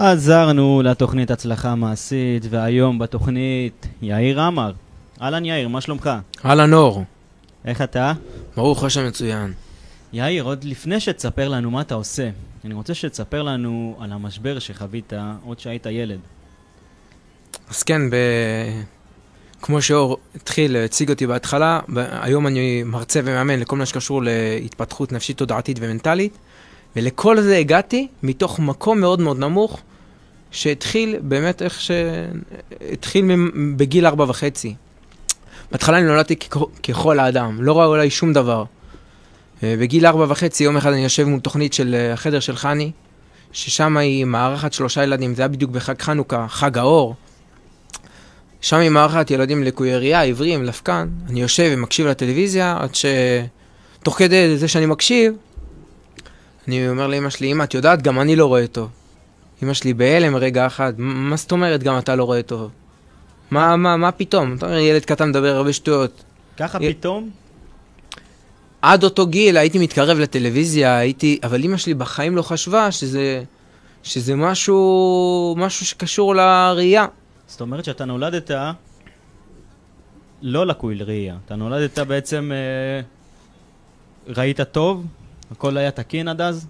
חזרנו לתוכנית הצלחה מעשית, והיום בתוכנית יאיר עמר. אהלן יאיר, מה שלומך? אהלן אור, איך אתה? ברוך השם מצוין. יאיר, עוד לפני שתספר לנו מה אתה עושה, אני רוצה שתספר לנו על המשבר שחווית עוד שהיית ילד. אז כן, ב... כמו שאור התחיל, הציג אותי בהתחלה, היום אני מרצה ומאמן לכל מה שקשור להתפתחות נפשית, תודעתית ומנטלית, ולכל זה הגעתי מתוך מקום מאוד מאוד נמוך, שהתחיל באמת איך ש... התחיל בגיל ארבע וחצי. בהתחלה אני נולדתי ככל האדם, לא ראו עליי שום דבר. אה, בגיל ארבע וחצי, יום אחד אני יושב מול תוכנית של אה, החדר של חני, ששם היא מארחת שלושה ילדים, זה היה בדיוק בחג חנוכה, חג האור. שם היא מארחת ילדים לקויי ראייה, עיוורים, לפקן. אני יושב ומקשיב לטלוויזיה, עד ש... תוך כדי זה שאני מקשיב, אני אומר לאמא שלי, אמא, את יודעת, גם אני לא רואה טוב. אמא שלי בהלם רגע אחד, "מ- מה זאת אומרת גם אתה לא רואה טוב? מה, מה, מה פתאום? אתה אומר, ילד קטן מדבר הרבה שטויות. ככה י- פתאום? עד אותו גיל הייתי מתקרב לטלוויזיה, הייתי... אבל אמא שלי בחיים לא חשבה שזה... שזה משהו... משהו שקשור לראייה. זאת אומרת שאתה נולדת לא לקוי ראייה. אתה נולדת בעצם... אה, ראית טוב? הכל היה תקין עד אז?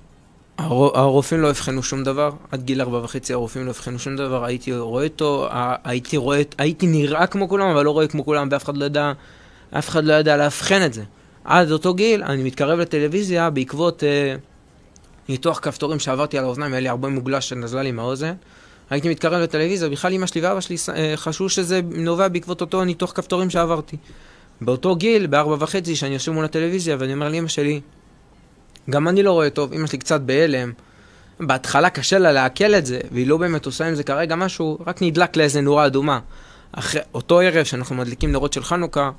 הר- הרופאים לא הבחינו שום דבר, עד גיל ארבע וחצי הרופאים לא הבחינו שום דבר, הייתי רואה אותו, הייתי רואה, הייתי נראה כמו כולם, אבל לא רואה כמו כולם, ואף אחד לא ידע, אף אחד לא ידע לאבחן את זה. עד אותו גיל, אני מתקרב לטלוויזיה בעקבות אה, ניתוח כפתורים שעברתי על האוזניים, היה לי הרבה מוגלה שנזלה לי מהאוזן. הייתי מתקרב לטלוויזיה, בכלל אמא שלי ואבא שלי אה, חשבו שזה נובע בעקבות אותו ניתוח כפתורים שעברתי. באותו גיל, בארבע וחצי, שאני יושב מול הטלוויזיה, ואני אומר לאמא שלי, גם אני לא רואה טוב, אמא שלי קצת בהלם. בהתחלה קשה לה לעכל את זה, והיא לא באמת עושה עם זה כרגע משהו, רק נדלק לאיזה נורה אדומה. אחרי אותו ערב שאנחנו מדליקים נרות של חנוכה,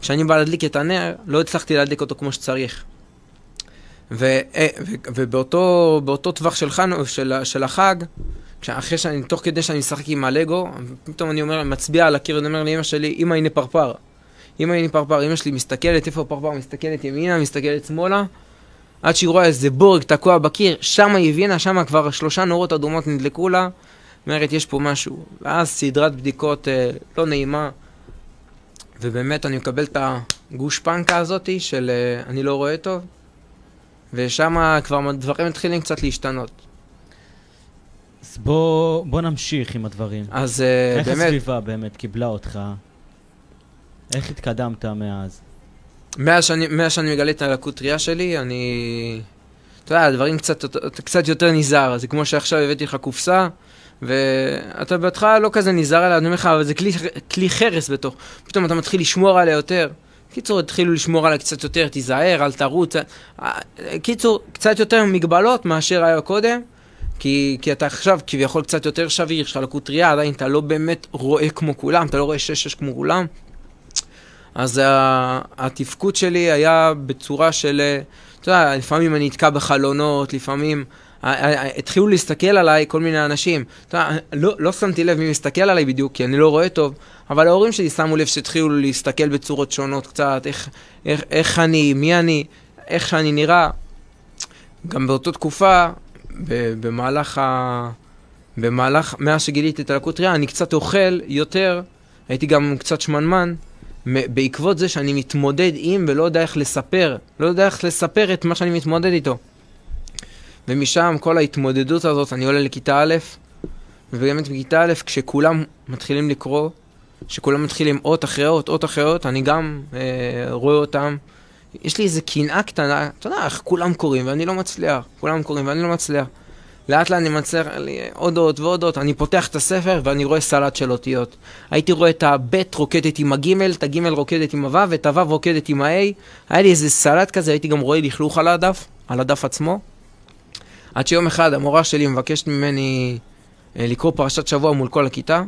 כשאני בא להדליק את הנר, לא הצלחתי להדליק אותו כמו שצריך. ו, אה, ו, ובאותו באותו טווח של, חנו, של, של החג, אחרי שאני, תוך כדי שאני משחק עם הלגו, פתאום אני אומר, מצביע על הקיר, ואני אומר לאמא שלי, אמא הנה פרפר. אמא הנה פרפר, אמא שלי מסתכלת, איפה הפרפר? מסתכלת ימינה, מסתכלת שמאלה. עד שהיא רואה איזה בורג תקוע בקיר, שם היא הבינה, שם כבר שלושה נורות אדומות נדלקו לה. אומרת, יש פה משהו. ואז סדרת בדיקות אה, לא נעימה, ובאמת אני מקבל את הגושפנקה הזאתי של אה, אני לא רואה טוב, ושם כבר דברים מתחילים קצת להשתנות. אז בוא, בוא נמשיך עם הדברים. אז אה, איך באמת, הסביבה באמת קיבלה אותך? איך התקדמת מאז? מאז שאני, מאז שאני מגלה את הלקות ראייה שלי, אני... אתה יודע, הדברים קצת, קצת יותר נזהר. זה כמו שעכשיו הבאתי לך קופסה, ואתה בהתחלה לא כזה נזהר עליה, אני אומר לך, אבל זה כלי, כלי חרס בתוך. פתאום אתה מתחיל לשמור עליה יותר. קיצור, התחילו לשמור עליה קצת יותר, תיזהר, אל תרוץ. אה, קיצור, קצת יותר מגבלות מאשר היה קודם. כי, כי אתה עכשיו כביכול קצת יותר שביר, יש לך לקות ראייה, עדיין אתה לא באמת רואה כמו כולם, אתה לא רואה שש-שש כמו כולם. אז התפקוד שלי היה בצורה של, אתה יודע, לפעמים אני נתקע בחלונות, לפעמים התחילו להסתכל עליי כל מיני אנשים. אתה יודע, לא, לא שמתי לב מי מסתכל עליי בדיוק, כי אני לא רואה טוב, אבל ההורים שלי שמו לב שהתחילו להסתכל בצורות שונות קצת, איך, איך, איך אני, מי אני, איך שאני נראה. גם באותה תקופה, במהלך ה... במהלך, מאז שגיליתי את הלקות ראייה, אני קצת אוכל יותר, הייתי גם קצת שמנמן, בעקבות זה שאני מתמודד עם ולא יודע איך לספר, לא יודע איך לספר את מה שאני מתמודד איתו. ומשם כל ההתמודדות הזאת, אני עולה לכיתה א', ובאמת בכיתה א', כשכולם מתחילים לקרוא, כשכולם מתחילים אות אחרי אות, אות אחרי אות, אני גם אה, רואה אותם. יש לי איזה קנאה קטנה, אתה יודע איך כולם קוראים ואני לא מצליח, כולם קוראים ואני לא מצליח. לאט לאט אני מצליח לי עוד אות ועוד אות, אני פותח את הספר ואני רואה סלט של אותיות. הייתי רואה את הבית רוקדת עם הגימל, את הגימל רוקדת עם הוו, ואת הוו רוקדת עם ה-A. היה לי איזה סלט כזה, הייתי גם רואה לכלוך על הדף, על הדף עצמו. עד שיום אחד המורה שלי מבקשת ממני אה, לקרוא פרשת שבוע מול כל הכיתה.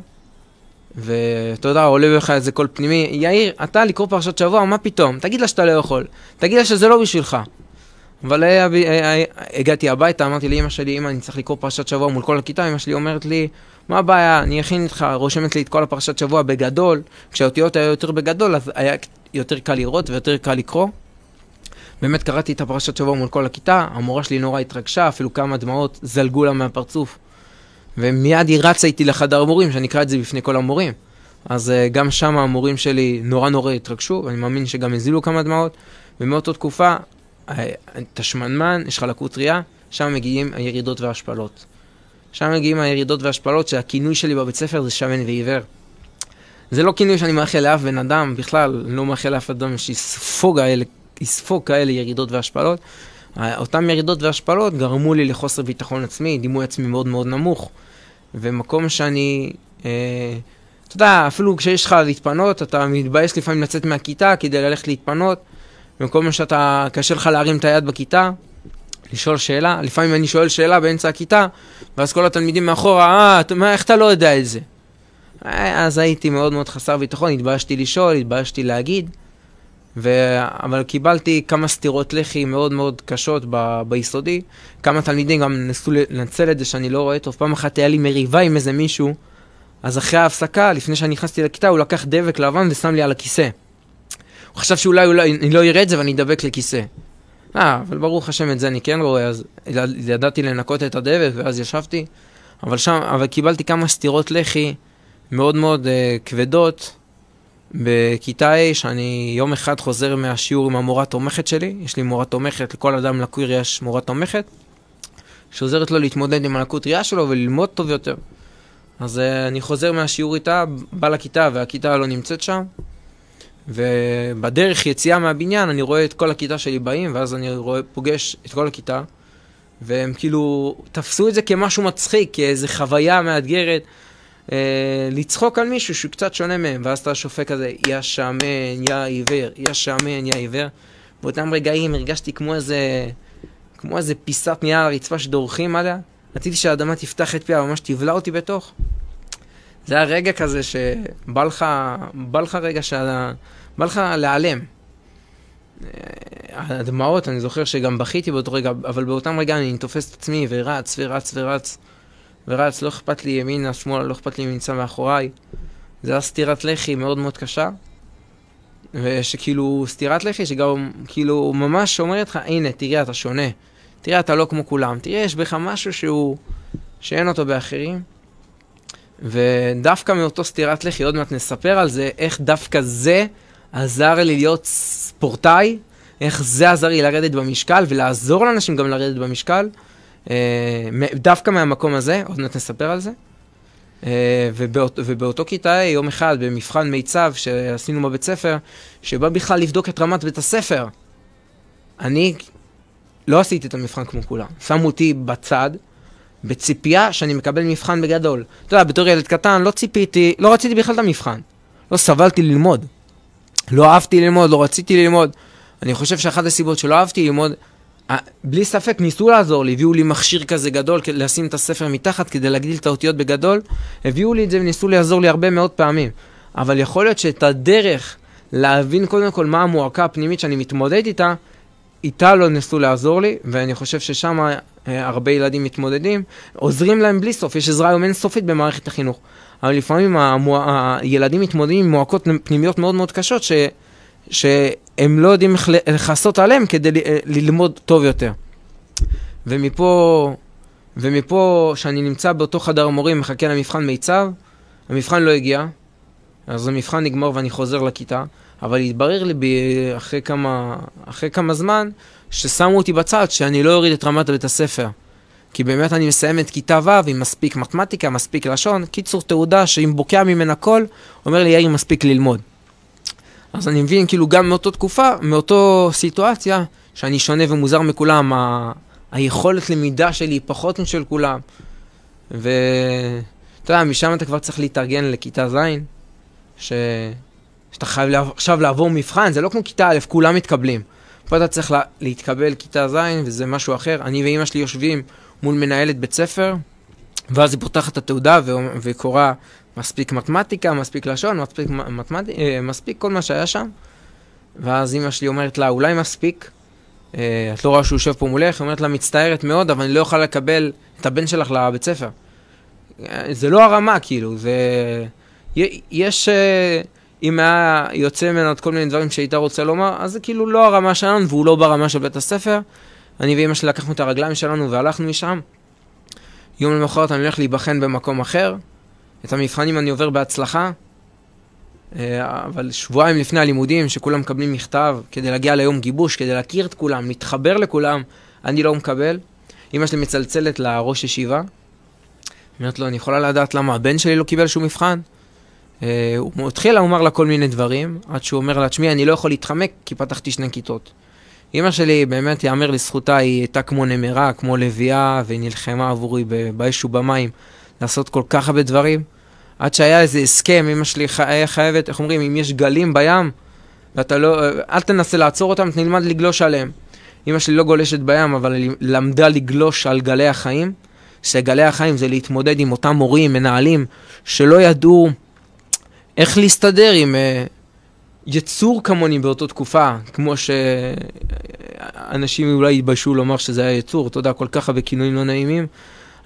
ואתה יודע, עולה בך איזה קול פנימי, יאיר, אתה לקרוא פרשת שבוע, מה פתאום? תגיד לה שאתה לא יכול. תגיד לה שזה לא בשבילך. אבל הגעתי הביתה, אמרתי לאמא שלי, אמא, אני צריך לקרוא פרשת שבוע מול כל הכיתה, אמא שלי אומרת לי, מה הבעיה, אני אכין איתך, רושמת לי את כל הפרשת שבוע בגדול, כשהאותיות היו יותר בגדול, אז היה יותר קל לראות ויותר קל לקרוא. באמת קראתי את הפרשת שבוע מול כל הכיתה, המורה שלי נורא התרגשה, אפילו כמה דמעות זלגו לה מהפרצוף. ומיד היא רצה איתי לחדר המורים, שאני אקרא את זה בפני כל המורים. אז uh, גם שם המורים שלי נורא נורא התרגשו, ואני מאמין שגם הזילו כמה דמעות, ומאותה תקופה, אתה שמנמן, יש לך לקות ראייה, שם מגיעים הירידות וההשפלות. שם מגיעים הירידות וההשפלות, שהכינוי שלי בבית ספר זה שמן ועיוור. זה לא כינוי שאני מאחל לאף בן אדם, בכלל, אני לא מאחל לאף אדם שיספוג כאלה, כאלה ירידות והשפלות. אותן ירידות והשפלות גרמו לי לחוסר ביטחון עצמי, דימוי עצמי מאוד מאוד נמוך. ומקום שאני, אה, אתה יודע, אפילו כשיש לך להתפנות, אתה מתבאס לפעמים לצאת מהכיתה כדי ללכת להתפנות. במקום שאתה, קשה לך להרים את היד בכיתה, לשאול שאלה, לפעמים אני שואל שאלה באמצע הכיתה, ואז כל התלמידים מאחורה, אה, איך אתה לא יודע את זה? אה, אז הייתי מאוד מאוד חסר ביטחון, התביישתי לשאול, התביישתי להגיד, ו... אבל קיבלתי כמה סטירות לחי מאוד מאוד קשות ב... ביסודי. כמה תלמידים גם ניסו לנצל את זה שאני לא רואה טוב. פעם אחת היה לי מריבה עם איזה מישהו, אז אחרי ההפסקה, לפני שאני נכנסתי לכיתה, הוא לקח דבק לבן ושם לי על הכיסא. הוא חשב שאולי אולי, אני לא אראה את זה ואני אדבק לכיסא. אה, אבל ברוך השם את זה אני כן רואה, אז ידעתי לנקות את הדבק ואז ישבתי. אבל שם, אבל קיבלתי כמה סטירות לחי מאוד מאוד uh, כבדות בכיתה A, שאני יום אחד חוזר מהשיעור עם המורה תומכת שלי, יש לי מורה תומכת, לכל אדם לקוי ראייה יש מורה תומכת, שעוזרת לו להתמודד עם הלקות ראייה שלו וללמוד טוב יותר. אז uh, אני חוזר מהשיעור איתה, בא לכיתה והכיתה לא נמצאת שם, ובדרך יציאה מהבניין אני רואה את כל הכיתה שלי באים, ואז אני רואה, פוגש את כל הכיתה, והם כאילו תפסו את זה כמשהו מצחיק, כאיזה חוויה מאתגרת, אה, לצחוק על מישהו שהוא קצת שונה מהם, ואז אתה שופט כזה, יא שמן, יא עיוור, יא שמן, יא עיוור. באותם רגעים הרגשתי כמו איזה, כמו איזה פיסת נייר על הרצפה שדורכים עליה. רציתי שהאדמה תפתח את פיה, ממש תבלע אותי בתוך. זה היה רגע כזה שבא לך, בא לך רגע שאתה, בא לך להיעלם. אה, הדמעות, אני זוכר שגם בכיתי באותו רגע, אבל באותם רגע אני תופס את עצמי ורץ ורץ ורץ ורץ, לא אכפת לי ימינה, שמאלה, לא אכפת לי מי נמצא מאחוריי. זה היה סטירת לחי מאוד מאוד קשה. ושכאילו, סטירת לחי שגם כאילו ממש אומרת לך, הנה, תראה, אתה שונה. תראה, אתה לא כמו כולם. תראה, יש בך משהו שהוא, שאין אותו באחרים. ודווקא מאותו סטירת לחי, עוד מעט נספר על זה, איך דווקא זה עזר לי להיות ספורטאי, איך זה עזר לי לרדת במשקל ולעזור לאנשים גם לרדת במשקל. אה, דווקא מהמקום הזה, עוד מעט נספר על זה. אה, ובאות, ובאותו כיתה יום אחד במבחן מיצב שעשינו בבית ספר, שבא בכלל לבדוק את רמת בית הספר. אני לא עשיתי את המבחן כמו כולם. שמו אותי בצד, בציפייה שאני מקבל מבחן בגדול. אתה יודע, בתור ילד קטן לא ציפיתי, לא רציתי בכלל את המבחן. לא סבלתי ללמוד. לא אהבתי ללמוד, לא רציתי ללמוד. אני חושב שאחת הסיבות שלא אהבתי ללמוד, בלי ספק ניסו לעזור לי, הביאו לי מכשיר כזה גדול לשים את הספר מתחת כדי להגדיל את האותיות בגדול, הביאו לי את זה וניסו לעזור לי הרבה מאוד פעמים. אבל יכול להיות שאת הדרך להבין קודם כל מה המועקה הפנימית שאני מתמודד איתה, איתה לא ניסו לעזור לי, ואני חושב ששם הרבה ילדים מתמודדים, עוזרים להם בלי סוף, יש עזרה היום אינסופית במערכת החינוך. אבל לפעמים המוע... הילדים מתמודדים עם מועקות פנימיות מאוד מאוד קשות, ש... שהם לא יודעים איך לכסות עליהם כדי ל... אה, ללמוד טוב יותר. ומפה, ומפה שאני נמצא באותו חדר מורים, מחכה למבחן מיצב, המבחן לא הגיע, אז המבחן נגמר ואני חוזר לכיתה, אבל התברר לי ב... אחרי, כמה... אחרי כמה זמן ששמו אותי בצד, שאני לא אוריד את רמת בית הספר. כי באמת אני מסיים את כיתה ו' עם מספיק מתמטיקה, מספיק לשון, קיצור תעודה שאם בוקע ממנה קול, אומר לי יאיר מספיק ללמוד. אז אני מבין כאילו גם מאותו תקופה, מאותו סיטואציה, שאני שונה ומוזר מכולם, ה... היכולת למידה שלי היא פחות משל כולם. ואתה יודע, משם אתה כבר צריך להתארגן לכיתה ז', ש... שאתה חייב לה... עכשיו לעבור מבחן, זה לא כמו כיתה א', כולם מתקבלים. פה אתה צריך לה... להתקבל כיתה ז', וזה משהו אחר. אני ואימא שלי יושבים מול מנהלת בית ספר, ואז היא פותחת את התעודה וקוראה מספיק מתמטיקה, מספיק לשון, מספיק, מתמט... אה, מספיק כל מה שהיה שם. ואז אימא שלי אומרת לה, אולי מספיק? אה, את לא רואה שהוא יושב פה מולך? היא אומרת לה, מצטערת מאוד, אבל אני לא יכולה לקבל את הבן שלך לבית ספר. אה, זה לא הרמה, כאילו, זה... יש... אם היה יוצא ממנו את כל מיני דברים שהייתה רוצה לומר, אז זה כאילו לא הרמה שלנו, והוא לא ברמה של בית הספר. אני ואמא שלי לקחנו את הרגליים שלנו והלכנו משם. יום למחרת אני הולך להיבחן במקום אחר, את המבחנים אני עובר בהצלחה, אה, אבל שבועיים לפני הלימודים, שכולם מקבלים מכתב כדי להגיע ליום גיבוש, כדי להכיר את כולם, להתחבר לכולם, אני לא מקבל. אמא שלי מצלצלת לראש ישיבה, אומרת לו, אני יכולה לדעת למה הבן שלי לא קיבל שום מבחן? אה, הוא התחיל לומר לה כל מיני דברים, עד שהוא אומר לה, תשמעי, אני לא יכול להתחמק כי פתחתי שני כיתות. אמא שלי, באמת, יאמר לזכותה, היא הייתה כמו נמרה, כמו לביאה, והיא נלחמה עבורי באש ובמים לעשות כל כך הרבה דברים. עד שהיה איזה הסכם, אמא שלי חייבת, איך אומרים, אם יש גלים בים, ואתה לא, אל תנסה לעצור אותם, תלמד לגלוש עליהם. אמא שלי לא גולשת בים, אבל היא למדה לגלוש על גלי החיים. שגלי החיים זה להתמודד עם אותם מורים, מנהלים, שלא ידעו איך להסתדר עם uh, יצור כמוני באותה תקופה, כמו שאנשים אולי יתביישו לומר שזה היה יצור, אתה יודע, כל כך הרבה כינויים לא נעימים.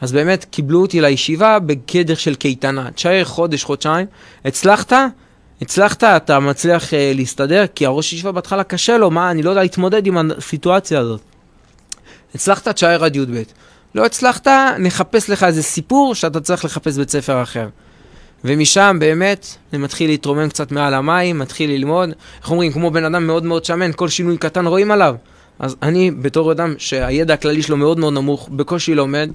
אז באמת קיבלו אותי לישיבה בגדר של קייטנה. תשאר חודש, חודשיים, הצלחת? הצלחת, אתה מצליח uh, להסתדר, כי הראש ישיבה בהתחלה קשה לו, מה, אני לא יודע להתמודד עם הסיטואציה הזאת. הצלחת, תשאר עד י"ב. לא הצלחת, נחפש לך איזה סיפור שאתה צריך לחפש בית ספר אחר. ומשם באמת אני מתחיל להתרומם קצת מעל המים, מתחיל ללמוד. איך אומרים, כמו בן אדם מאוד מאוד שמן, כל שינוי קטן רואים עליו. אז אני, בתור אדם שהידע הכללי שלו מאוד מאוד נמוך, בקושי לומד,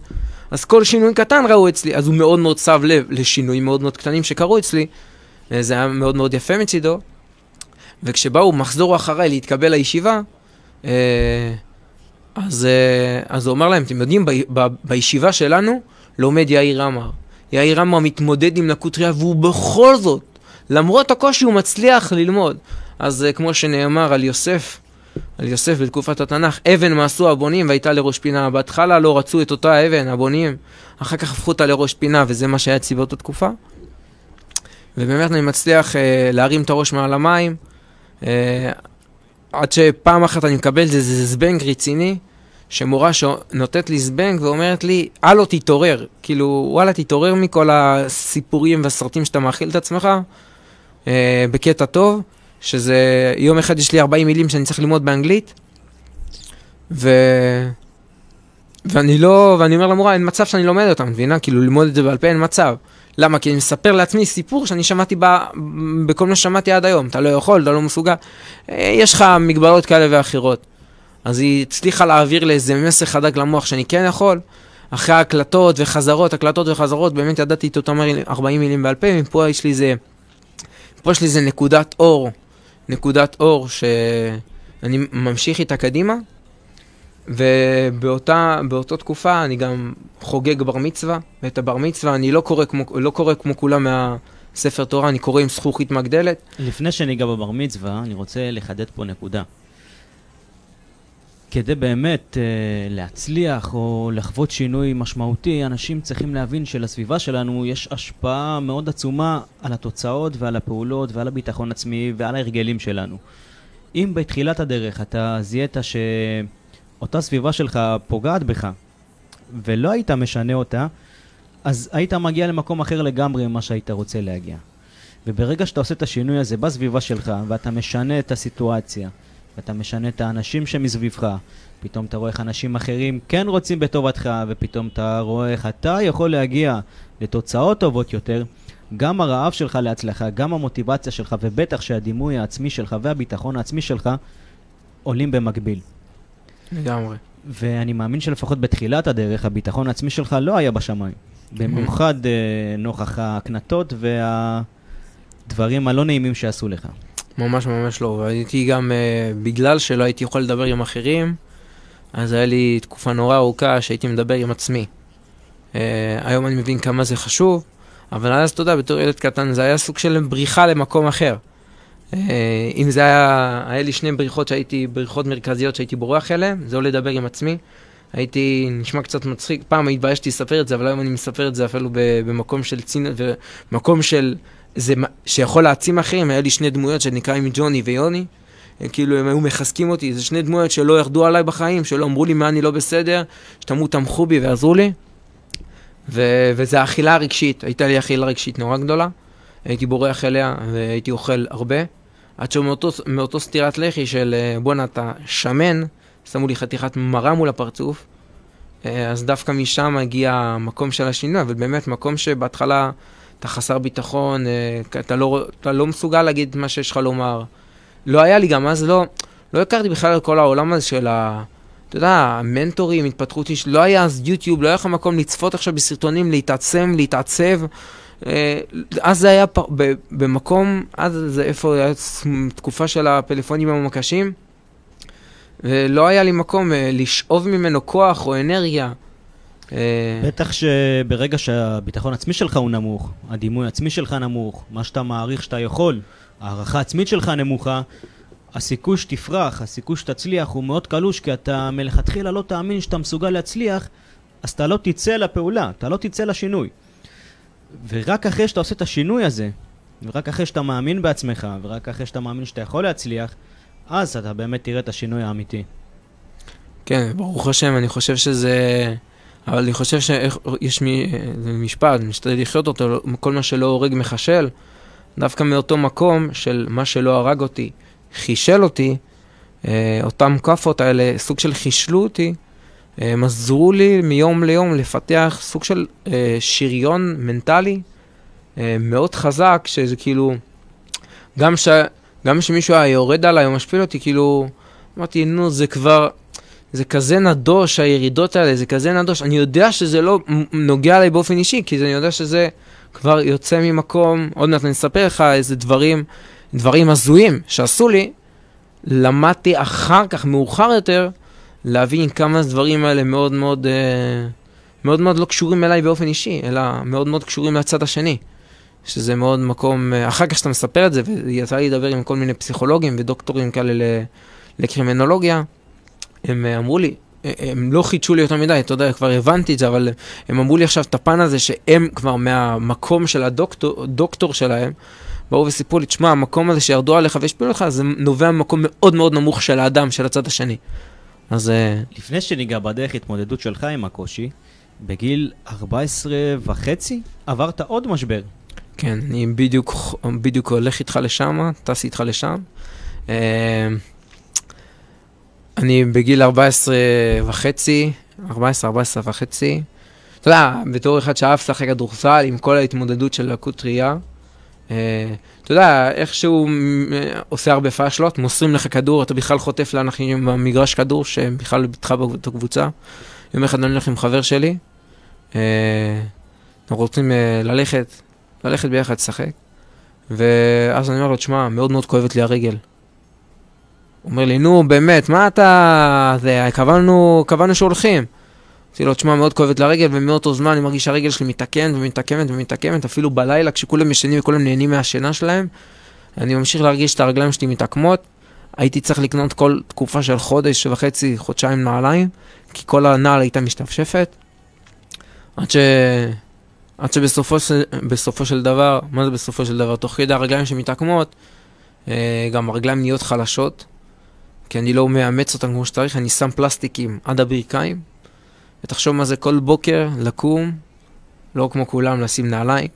אז כל שינוי קטן ראו אצלי, אז הוא מאוד מאוד שם לב לשינויים מאוד מאוד קטנים שקרו אצלי. זה היה מאוד מאוד יפה מצידו. וכשבאו מחזור אחריי להתקבל לישיבה, אה, אז, אה, אז הוא אמר להם, אתם יודעים, ב, ב, בישיבה שלנו לומד יאיר עמר. יאיר עמר מתמודד עם לקות ראייה, והוא בכל זאת, למרות הקושי, הוא מצליח ללמוד. אז אה, כמו שנאמר על יוסף, על יוסף בתקופת התנ"ך, אבן מעשו הבונים והייתה לראש פינה. בהתחלה לא רצו את אותה אבן, הבונים, אחר כך הפכו אותה לראש פינה, וזה מה שהיה אצלי באותה תקופה. ובאמת אני מצליח אה, להרים את הראש מעל המים. אה, עד שפעם אחת אני מקבל איזה זבנג רציני, שמורה שנותנת לי זבנג ואומרת לי, הלו תתעורר. כאילו, וואלה, תתעורר מכל הסיפורים והסרטים שאתה מאכיל את עצמך, אה, בקטע טוב, שזה, יום אחד יש לי 40 מילים שאני צריך ללמוד באנגלית, ו... ואני לא, ואני אומר למורה, אין מצב שאני לומד אותם, מבינה? כאילו, ללמוד את זה בעל פה אין מצב. למה? כי אני מספר לעצמי סיפור שאני שמעתי ב... בכל מה ששמעתי עד היום. אתה לא יכול, אתה לא מסוגל. אה, יש לך מגבלות כאלה ואחרות. אז היא הצליחה להעביר לי איזה מסר חדק למוח שאני כן יכול. אחרי הקלטות וחזרות, הקלטות וחזרות, באמת ידעתי את אותם 40 מילים בעל פה, ופה יש לי איזה... פה יש לי איזה נקודת אור. נקודת אור שאני ממשיך איתה קדימה. ובאותה תקופה אני גם חוגג בר מצווה, ואת הבר מצווה אני לא קורא כמו, לא קורא כמו כולם מהספר תורה, אני קורא עם זכוכית מגדלת. לפני שניגע בבר מצווה, אני רוצה לחדד פה נקודה. כדי באמת uh, להצליח או לחוות שינוי משמעותי, אנשים צריכים להבין שלסביבה שלנו יש השפעה מאוד עצומה על התוצאות ועל הפעולות ועל הביטחון עצמי ועל ההרגלים שלנו. אם בתחילת הדרך אתה זיהית ש... אותה סביבה שלך פוגעת בך, ולא היית משנה אותה, אז היית מגיע למקום אחר לגמרי ממה שהיית רוצה להגיע. וברגע שאתה עושה את השינוי הזה בסביבה שלך, ואתה משנה את הסיטואציה, ואתה משנה את האנשים שמסביבך, פתאום אתה רואה איך אנשים אחרים כן רוצים בטובתך, ופתאום אתה רואה איך אתה יכול להגיע לתוצאות טובות יותר, גם הרעב שלך להצלחה, גם המוטיבציה שלך, ובטח שהדימוי העצמי שלך והביטחון העצמי שלך עולים במקביל. לגמרי. ואני מאמין שלפחות בתחילת הדרך, הביטחון העצמי שלך לא היה בשמיים. במיוחד uh, נוכח ההקנטות והדברים הלא נעימים שעשו לך. ממש ממש לא, והייתי גם, uh, בגלל שלא הייתי יכול לדבר עם אחרים, אז היה לי תקופה נורא ארוכה שהייתי מדבר עם עצמי. Uh, היום אני מבין כמה זה חשוב, אבל אז, אתה יודע, בתור ילד קטן זה היה סוג של בריחה למקום אחר. אה, אם זה היה, היה לי שני בריחות שהייתי, בריחות מרכזיות שהייתי בורח אליהן, זה או לדבר עם עצמי. הייתי, נשמע קצת מצחיק, פעם התביישתי לספר את זה, אבל היום אני מספר את זה אפילו במקום של צין, במקום של, זה, שיכול להעצים אחרים, היה לי שני דמויות שנקראים ג'וני ויוני. אה, כאילו הם היו מחזקים אותי, זה שני דמויות שלא ירדו עליי בחיים, שלא אמרו לי מה אני לא בסדר, שתמו תמכו בי ועזרו לי. ו- וזה האכילה הרגשית, הייתה לי אכילה רגשית נורא גדולה, הייתי בורח אליה והייתי אוכל הרבה. עד שמאותו סטירת לחי של אה, בואנה אתה שמן, שמו לי חתיכת מרה מול הפרצוף, אה, אז דווקא משם הגיע המקום של השינוי, אבל באמת מקום שבהתחלה אתה חסר ביטחון, אה, אתה לא, אתה לא מסוגל להגיד מה שיש לך לומר. לא היה לי גם אז, לא, לא הכרתי בכלל את כל העולם הזה של ה... אתה יודע, המנטורים, התפתחות איש, לא היה אז יוטיוב, לא היה לך מקום לצפות עכשיו בסרטונים, להתעצם, להתעצב. אה, אז זה היה פ... במקום, אז זה איפה היה תקופה של הפלאפונים המקשים, ולא היה לי מקום אה, לשאוב ממנו כוח או אנרגיה. אה, בטח שברגע שהביטחון עצמי שלך הוא נמוך, הדימוי עצמי שלך נמוך, מה שאתה מעריך שאתה יכול, הערכה עצמית שלך נמוכה, הסיכוי שתפרח, הסיכוי שתצליח הוא מאוד קלוש, כי אתה מלכתחילה לא תאמין שאתה מסוגל להצליח, אז אתה לא תצא לפעולה, אתה לא תצא לשינוי. ורק אחרי שאתה עושה את השינוי הזה, ורק אחרי שאתה מאמין בעצמך, ורק אחרי שאתה מאמין שאתה יכול להצליח, אז אתה באמת תראה את השינוי האמיתי. כן, ברוך השם, אני חושב שזה... אבל אני חושב שיש מי... משפט, משתדל לחיות אותו, כל מה שלא הורג מחשל, דווקא מאותו מקום של מה שלא הרג אותי, חישל אותי, אה, אותם כאפות האלה, סוג של חישלו אותי, הם עזרו לי מיום ליום לפתח סוג של אה, שריון מנטלי אה, מאוד חזק, שזה כאילו, גם, ש, גם שמישהו היה יורד עליי או משפיל אותי, כאילו, אמרתי, נו, זה כבר, זה כזה נדוש, הירידות האלה, זה כזה נדוש. אני יודע שזה לא נוגע לי באופן אישי, כי אני יודע שזה כבר יוצא ממקום, עוד מעט אני אספר לך איזה דברים, דברים הזויים שעשו לי, למדתי אחר כך, מאוחר יותר, להבין כמה הדברים האלה מאוד מאוד, אה, מאוד מאוד לא קשורים אליי באופן אישי, אלא מאוד מאוד קשורים לצד השני. שזה מאוד מקום, אה, אחר כך שאתה מספר את זה, ויצא לי לדבר עם כל מיני פסיכולוגים ודוקטורים כאלה לקרימינולוגיה, הם אה, אמרו לי, הם לא חידשו לי יותר מדי, אתה יודע, כבר הבנתי את זה, אבל הם אמרו לי עכשיו את הפן הזה שהם כבר מהמקום של הדוקטור שלהם, באו וסיפרו לי, תשמע, המקום הזה שירדו עליך והשפילו לך, זה נובע ממקום מאוד מאוד נמוך של האדם, של הצד השני. אז... אה, לפני שניגע בדרך התמודדות שלך עם הקושי, בגיל 14 וחצי עברת עוד משבר. כן, אני בדיוק, בדיוק הולך איתך לשם, טס איתך לשם. אני בגיל 14 וחצי, 14, 14 וחצי. אתה יודע, בתור אחד שאהב לשחק כדורסל עם כל ההתמודדות של לקות ראייה, אה, אתה יודע, איכשהו אה, עושה הרבה פאשלות, מוסרים לך כדור, אתה בכלל חוטף לאנשים במגרש כדור, שהם בכלל איתך באותה קבוצה. יום אחד אני הולך עם חבר שלי, אה, אנחנו רוצים ללכת, ללכת ביחד לשחק, ואז אני אומר לו, תשמע, מאוד מאוד כואבת לי הרגל. הוא אומר לי, נו, באמת, מה אתה... זה, קבענו, קבענו שהולכים. אמרתי לו, תשמע, מאוד כואבת לרגל, ומאותו זמן אני מרגיש שהרגל שלי מתקנת ומתקמת ומתקמת, אפילו בלילה, כשכולם ישנים וכולם נהנים מהשינה שלהם, אני ממשיך להרגיש את הרגליים שלי מתעקמות. הייתי צריך לקנות כל תקופה של חודש וחצי, חודשיים נעליים, כי כל הנעל הייתה משתפשפת. עד, ש... עד שבסופו של... של דבר, מה זה בסופו של דבר? תוך כדי הרגליים שמתעקמות, אה, גם הרגליים נהיות חלשות, כי אני לא מאמץ אותן כמו שצריך, אני שם פלסטיקים עד הברכיים, ותחשוב מה זה כל בוקר לקום, לא כמו כולם לשים נעליים,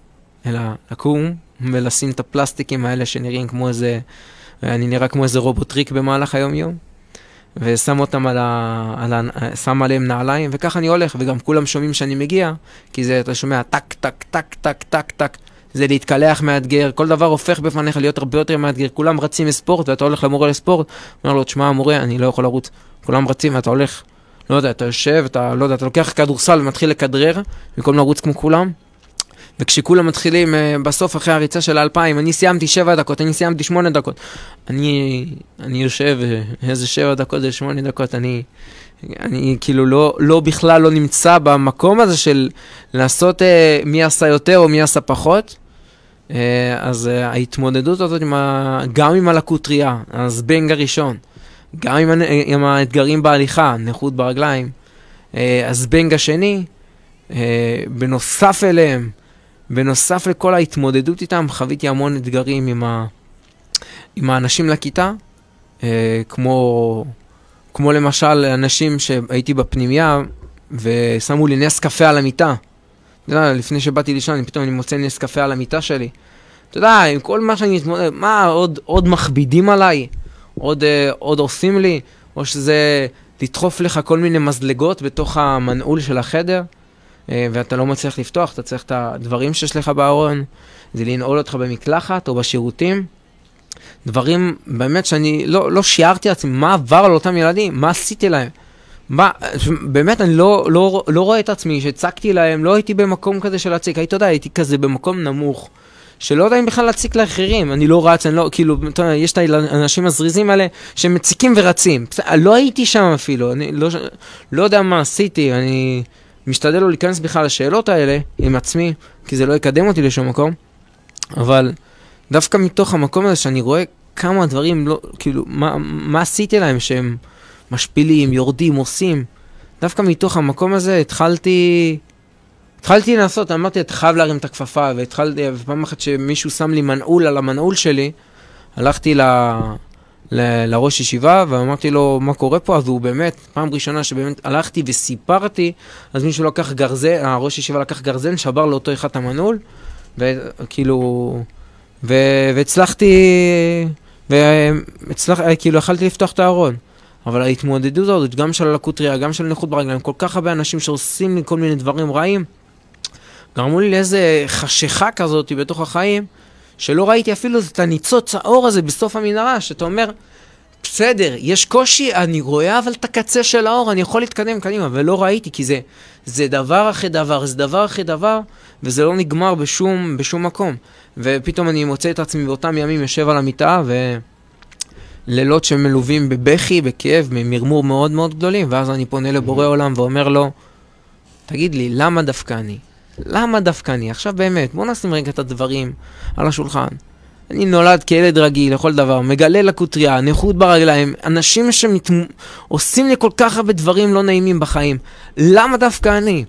אלא לקום ולשים את הפלסטיקים האלה שנראים כמו איזה, אני נראה כמו איזה רובוטריק במהלך היום-יום, ושם אותם על ה... על ה... שם עליהם נעליים, וככה אני הולך, וגם כולם שומעים שאני מגיע, כי זה, אתה שומע טק, טק, טק, טק, טק, טק. זה להתקלח מאתגר, כל דבר הופך בפניך להיות הרבה יותר מאתגר, כולם רצים לספורט ואתה הולך למורה לספורט, אומר לו, תשמע המורה, אני לא יכול לרוץ, כולם רצים ואתה הולך לא יודע, אתה יושב, אתה, לא יודע, אתה לוקח כדורסל ומתחיל לכדרר, במקום לרוץ כמו כולם. וכשכולם מתחילים uh, בסוף אחרי הריצה של האלפיים, אני סיימתי שבע דקות, אני סיימתי שמונה דקות. אני, אני יושב, אה, איזה שבע דקות זה שמונה דקות, אני, אני כאילו לא, לא בכלל לא נמצא במקום הזה של לעשות uh, מי עשה יותר או מי עשה פחות. Uh, אז uh, ההתמודדות הזאת עם ה, גם עם הלקות ראייה, הזבנג הראשון, גם עם, עם האתגרים בהליכה, נכות ברגליים. אה, הזבנג השני, אה, בנוסף אליהם, בנוסף לכל ההתמודדות איתם, חוויתי המון אתגרים עם, ה, עם האנשים לכיתה, אה, כמו, כמו למשל אנשים שהייתי בפנימייה ושמו לי נס קפה על המיטה. אתה יודע, לפני שבאתי לישון, פתאום אני מוצא נס קפה על המיטה שלי. אתה יודע, עם כל מה שאני מתמודד, מה עוד, עוד מכבידים עליי? עוד, uh, עוד עושים לי, או שזה לדחוף לך כל מיני מזלגות בתוך המנעול של החדר, אה, ואתה לא מצליח לפתוח, אתה צריך את הדברים שיש לך בארון, זה לנעול אותך במקלחת או בשירותים. דברים באמת שאני לא, לא שיערתי לעצמי מה עבר על אותם ילדים, מה עשיתי להם. מה, באמת אני לא, לא, לא רואה את עצמי שהצקתי להם, לא הייתי במקום כזה של להציק, הייתי, אתה יודע, הייתי כזה במקום נמוך. שלא יודעים בכלל להציק לאחרים, אני לא רץ, אני לא, כאילו, אתה יודע, יש את האנשים הזריזים האלה שמציקים ורצים. לא הייתי שם אפילו, אני לא, לא יודע מה עשיתי, אני משתדל לא להיכנס בכלל לשאלות האלה עם עצמי, כי זה לא יקדם אותי לשום מקום, אבל דווקא מתוך המקום הזה שאני רואה כמה דברים, לא, כאילו, מה, מה עשיתי להם שהם משפילים, יורדים, עושים, דווקא מתוך המקום הזה התחלתי... התחלתי לנסות, אמרתי, אתה חייב להרים את הכפפה, והתחלתי, ופעם אחת שמישהו שם לי מנעול על המנעול שלי, הלכתי ל... ל... לראש ישיבה, ואמרתי לו, מה קורה פה? אז הוא באמת, פעם ראשונה שבאמת הלכתי וסיפרתי, אז מישהו לקח גרזן, הראש ישיבה לקח גרזן, שבר לאותו אחד את המנעול, וכאילו, ו... והצלחתי, והצלח... כאילו, יכלתי לפתוח את הארון. אבל ההתמודדות הזאת, גם של הלקות ראייה, גם של נכות ברגליים, כל כך הרבה אנשים שעושים לי כל מיני דברים רעים, גרמו לי לאיזה חשיכה כזאת בתוך החיים, שלא ראיתי אפילו את הניצוץ האור הזה בסוף המנהרה, שאתה אומר, בסדר, יש קושי, אני רואה אבל את הקצה של האור, אני יכול להתקדם קדימה, ולא ראיתי, כי זה, זה דבר אחרי דבר, זה דבר אחרי דבר, וזה לא נגמר בשום, בשום מקום. ופתאום אני מוצא את עצמי באותם ימים יושב על המיטה, ולילות שמלווים בבכי, בכאב, ממרמור מאוד מאוד גדולים, ואז אני פונה לבורא עולם ואומר לו, תגיד לי, למה דווקא אני? למה דווקא אני? עכשיו באמת, בוא נשים רגע את הדברים על השולחן. אני נולד כילד רגיל לכל דבר, מגלה לקוטריה, נכות ברגליים, אנשים שעושים לי כל כך הרבה דברים לא נעימים בחיים. למה דווקא אני?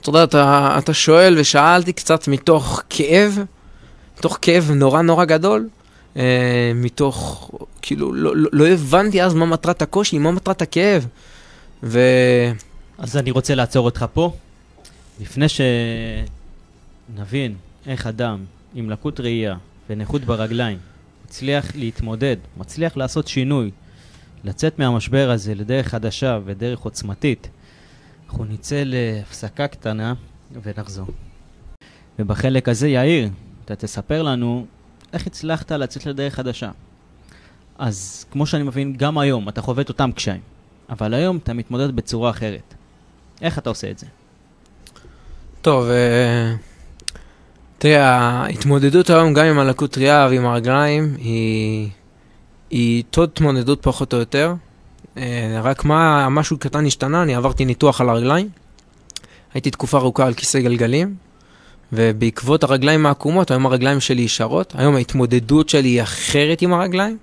אתה יודע, אתה, אתה שואל ושאלתי קצת מתוך כאב, מתוך כאב נורא נורא גדול, אה, מתוך, כאילו, לא, לא, לא הבנתי אז מה מטרת הקושי, מה מטרת הכאב. ו... אז אני רוצה לעצור אותך פה. לפני שנבין איך אדם עם לקות ראייה ונכות ברגליים מצליח להתמודד, מצליח לעשות שינוי, לצאת מהמשבר הזה לדרך חדשה ודרך עוצמתית, אנחנו נצא להפסקה קטנה ונחזור. ובחלק הזה, יאיר, אתה תספר לנו איך הצלחת לצאת לדרך חדשה. אז כמו שאני מבין, גם היום אתה חווה את אותם קשיים, אבל היום אתה מתמודד בצורה אחרת. איך אתה עושה את זה? טוב, אה, תראה, ההתמודדות היום גם עם הלקות ראייה ועם הרגליים היא, היא אותו התמודדות פחות או יותר. אה, רק מה, משהו קטן השתנה, אני עברתי ניתוח על הרגליים. הייתי תקופה ארוכה על כיסא גלגלים, ובעקבות הרגליים העקומות, היום הרגליים שלי ישרות. היום ההתמודדות שלי היא אחרת עם הרגליים.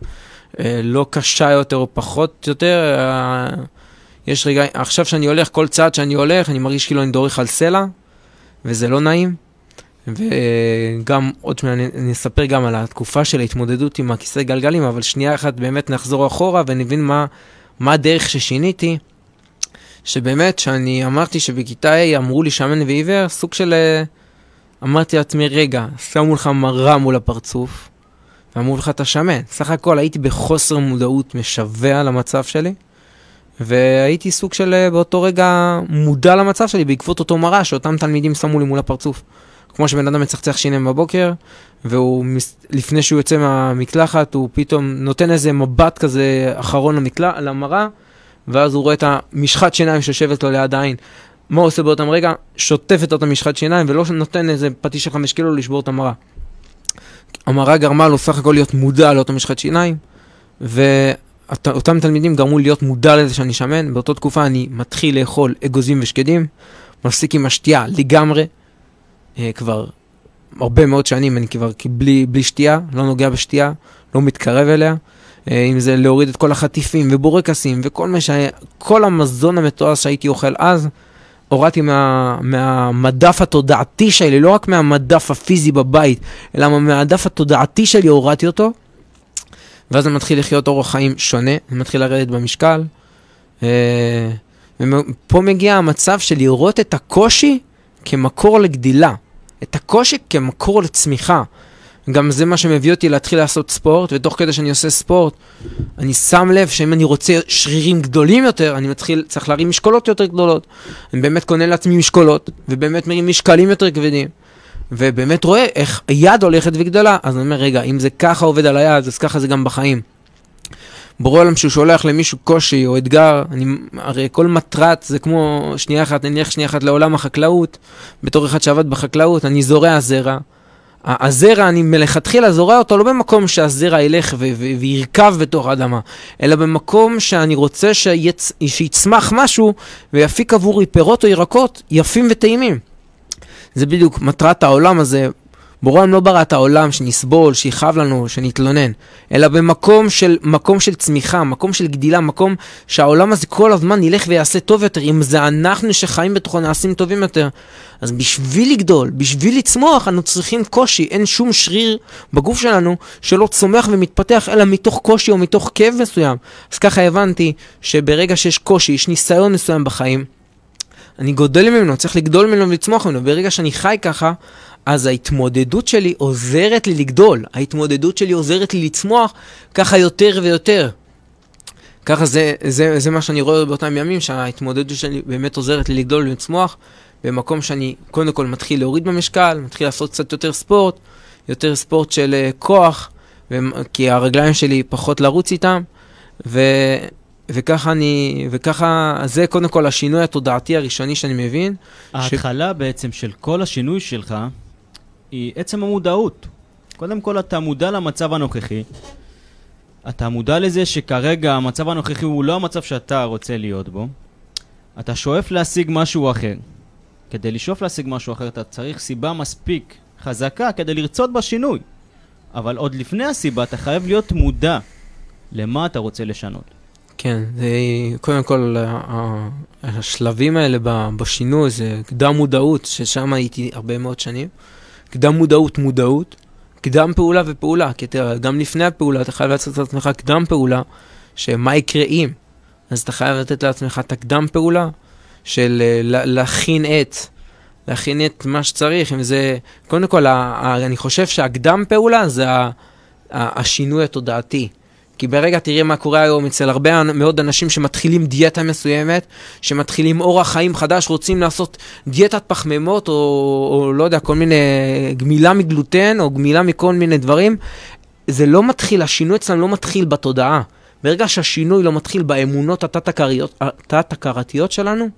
אה, לא קשה יותר או פחות יותר. יש רגעים, עכשיו שאני הולך, כל צעד שאני הולך, אני מרגיש כאילו אני דורך על סלע. וזה לא נעים. וגם עוד שנייה אני אספר גם על התקופה של ההתמודדות עם הכיסא גלגלים, אבל שנייה אחת באמת נחזור אחורה ונבין מה, מה הדרך ששיניתי. שבאמת, שאני אמרתי שבכיתה A אמרו לי שמן ועיוור, סוג של... אה, אמרתי לעצמי, רגע, שמו לך מראה מול הפרצוף, ואמרו לך אתה שמן. סך הכל הייתי בחוסר מודעות משווע למצב שלי. והייתי סוג של אה, באותו רגע מודע למצב שלי בעקבות אותו מראה שאותם תלמידים שמו לי מול הפרצוף. כמו שבן אדם מצחצח שיניים בבוקר, והוא, לפני שהוא יוצא מהמקלחת, הוא פתאום נותן איזה מבט כזה אחרון למקלע, למראה, ואז הוא רואה את המשחת שיניים שיושבת לו ליד העין. מה הוא עושה באותם רגע? שוטף את אותה משחת שיניים, ולא נותן איזה פטיש של חמש קילו לשבור את המראה. המראה גרמה לו סך הכל להיות מודע לאותה משחת שיניים, ו... אותם תלמידים גרמו להיות מודע לזה שאני שמן, באותה תקופה אני מתחיל לאכול אגוזים ושקדים, מפסיק עם השתייה לגמרי, כבר הרבה מאוד שנים אני כבר בלי, בלי שתייה, לא נוגע בשתייה, לא מתקרב אליה, אה, אם זה להוריד את כל החטיפים ובורקסים וכל מה שהיה, כל המזון המתועש שהייתי אוכל אז, הורדתי מה, מהמדף התודעתי שלי, לא רק מהמדף הפיזי בבית, אלא מהמדף התודעתי שלי הורדתי אותו. ואז אני מתחיל לחיות אורח חיים שונה, אני מתחיל לרדת במשקל. אה, ופה מגיע המצב של לראות את הקושי כמקור לגדילה, את הקושי כמקור לצמיחה. גם זה מה שמביא אותי להתחיל לעשות ספורט, ותוך כדי שאני עושה ספורט, אני שם לב שאם אני רוצה שרירים גדולים יותר, אני מתחיל, צריך להרים משקולות יותר גדולות. אני באמת קונה לעצמי משקולות, ובאמת מרים משקלים יותר כבדים. ובאמת רואה איך היד הולכת וגדלה, אז אני אומר, רגע, אם זה ככה עובד על היד, אז ככה זה גם בחיים. בורא עולם שהוא שולח למישהו קושי או אתגר, אני, הרי כל מטרת זה כמו שנייה אחת, נניח שנייה אחת לעולם החקלאות, בתור אחד שעבד בחקלאות, אני זורע זרע. הזרע, אני מלכתחילה זורע אותו לא במקום שהזרע ילך ו- ו- וירכב בתוך האדמה, אלא במקום שאני רוצה שיצ- שיצמח משהו ויפיק עבורי פירות או ירקות יפים וטעימים. זה בדיוק מטרת העולם הזה. בורא עולם לא ברא את העולם שנסבול, שיכאב לנו, שנתלונן, אלא במקום של, מקום של צמיחה, מקום של גדילה, מקום שהעולם הזה כל הזמן ילך ויעשה טוב יותר. אם זה אנחנו שחיים בתוכו נעשים טובים יותר. אז בשביל לגדול, בשביל לצמוח, אנו צריכים קושי. אין שום שריר בגוף שלנו שלא צומח ומתפתח, אלא מתוך קושי או מתוך כאב מסוים. אז ככה הבנתי שברגע שיש קושי, יש ניסיון מסוים בחיים, אני גודל ממנו, צריך לגדול ממנו ולצמוח ממנו. ברגע שאני חי ככה, אז ההתמודדות שלי עוזרת לי לגדול. ההתמודדות שלי עוזרת לי לצמוח ככה יותר ויותר. ככה זה, זה, זה מה שאני רואה באותם ימים, שההתמודדות שלי באמת עוזרת לי לגדול ולצמוח, במקום שאני קודם כל מתחיל להוריד במשקל, מתחיל לעשות קצת יותר ספורט, יותר ספורט של uh, כוח, ו- כי הרגליים שלי פחות לרוץ איתם, ו- וככה אני, וככה, זה קודם כל השינוי התודעתי הראשוני שאני מבין. ההתחלה ש... בעצם של כל השינוי שלך היא עצם המודעות. קודם כל אתה מודע למצב הנוכחי, אתה מודע לזה שכרגע המצב הנוכחי הוא לא המצב שאתה רוצה להיות בו, אתה שואף להשיג משהו אחר. כדי לשאוף להשיג משהו אחר אתה צריך סיבה מספיק חזקה כדי לרצות בשינוי. אבל עוד לפני הסיבה אתה חייב להיות מודע למה אתה רוצה לשנות. כן, זה קודם כל השלבים האלה בשינוי זה קדם מודעות, ששם הייתי הרבה מאוד שנים. קדם מודעות, מודעות, קדם פעולה ופעולה, כי אתה, גם לפני הפעולה אתה חייב לעשות לעצמך קדם פעולה, שמה יקרה אם. אז אתה חייב לתת לעצמך את הקדם פעולה של אה, להכין את, להכין את מה שצריך, אם זה, קודם כל, אני חושב שהקדם פעולה זה השינוי התודעתי. כי ברגע תראה מה קורה היום אצל הרבה מאוד אנשים שמתחילים דיאטה מסוימת, שמתחילים אורח חיים חדש, רוצים לעשות דיאטת פחמימות, או, או לא יודע, כל מיני גמילה מגלוטן, או גמילה מכל מיני דברים, זה לא מתחיל, השינוי אצלם לא מתחיל בתודעה. ברגע שהשינוי לא מתחיל באמונות התת-הכרתיות שלנו,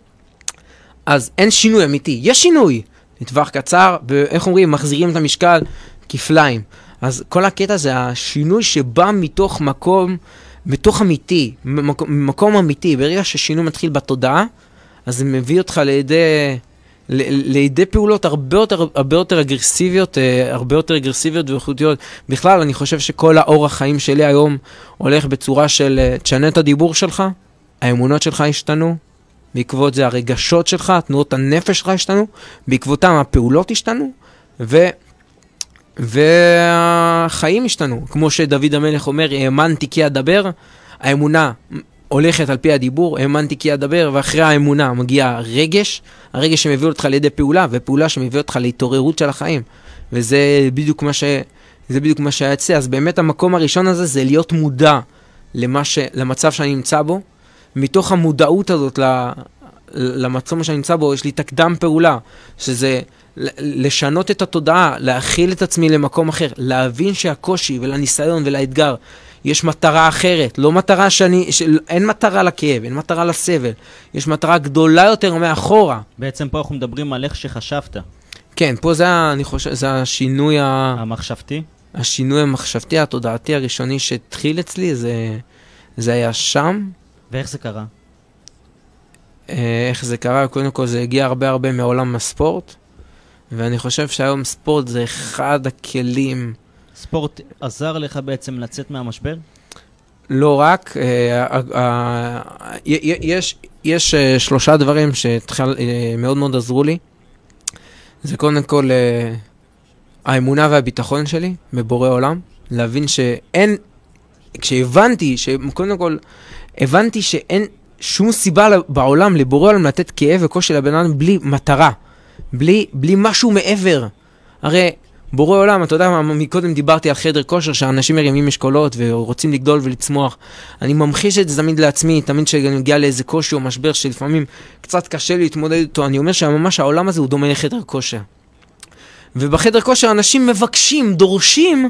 אז אין שינוי אמיתי. יש שינוי, לטווח קצר, ואיך אומרים, מחזירים את המשקל כפליים. אז כל הקטע זה השינוי שבא מתוך מקום, מתוך אמיתי, ממקום, ממקום אמיתי. ברגע ששינוי מתחיל בתודעה, אז זה מביא אותך לידי, לידי פעולות הרבה יותר, הרבה יותר אגרסיביות, אה, הרבה יותר אגרסיביות ואיכותיות. בכלל, אני חושב שכל האורח חיים שלי היום הולך בצורה של אה, תשנה את הדיבור שלך, האמונות שלך השתנו, בעקבות זה הרגשות שלך, תנועות הנפש שלך השתנו, בעקבותם הפעולות השתנו, ו... והחיים השתנו. כמו שדוד המלך אומר, האמנתי כי אדבר, האמונה הולכת על פי הדיבור, האמנתי כי אדבר, ואחרי האמונה מגיע רגש, הרגש שמביא אותך לידי פעולה, ופעולה שמביא אותך להתעוררות של החיים. וזה בדיוק מה ש... בדיוק מה שהיה אצלי. אז באמת המקום הראשון הזה זה להיות מודע ש... למצב שאני נמצא בו. מתוך המודעות הזאת למצב שאני נמצא בו, יש לי את הקדם פעולה, שזה לשנות את התודעה, להכיל את עצמי למקום אחר, להבין שהקושי ולניסיון ולאתגר יש מטרה אחרת, לא מטרה שאני, ש... אין מטרה לכאב, אין מטרה לסבל, יש מטרה גדולה יותר מאחורה. בעצם פה אנחנו מדברים על איך שחשבת. כן, פה זה, אני חושב, זה השינוי ה... המחשבתי? השינוי המחשבתי, התודעתי הראשוני שהתחיל אצלי, זה, זה היה שם. ואיך זה קרה? אה, איך זה קרה? קודם כל זה הגיע הרבה הרבה מעולם הספורט. ואני חושב שהיום ספורט זה אחד הכלים... ספורט עזר לך בעצם לצאת מהמשבר? לא רק, אה, אה, יש, יש אה, שלושה דברים שמאוד מאוד עזרו לי. זה קודם כל האמונה והביטחון שלי בבורא עולם, להבין שאין, כשהבנתי, שקודם כל, הבנתי שאין שום סיבה בעולם לבורא עולם לתת כאב וקושי לבן אדם בלי מטרה. בלי, בלי משהו מעבר. הרי בורא עולם, אתה יודע מה, מקודם דיברתי על חדר כושר, שאנשים מרימים אשכולות ורוצים לגדול ולצמוח. אני ממחיש את זה תמיד לעצמי, תמיד כשאני מגיע לאיזה קושי או משבר שלפעמים קצת קשה להתמודד איתו, אני אומר שממש העולם הזה הוא דומה לחדר כושר. ובחדר כושר אנשים מבקשים, דורשים,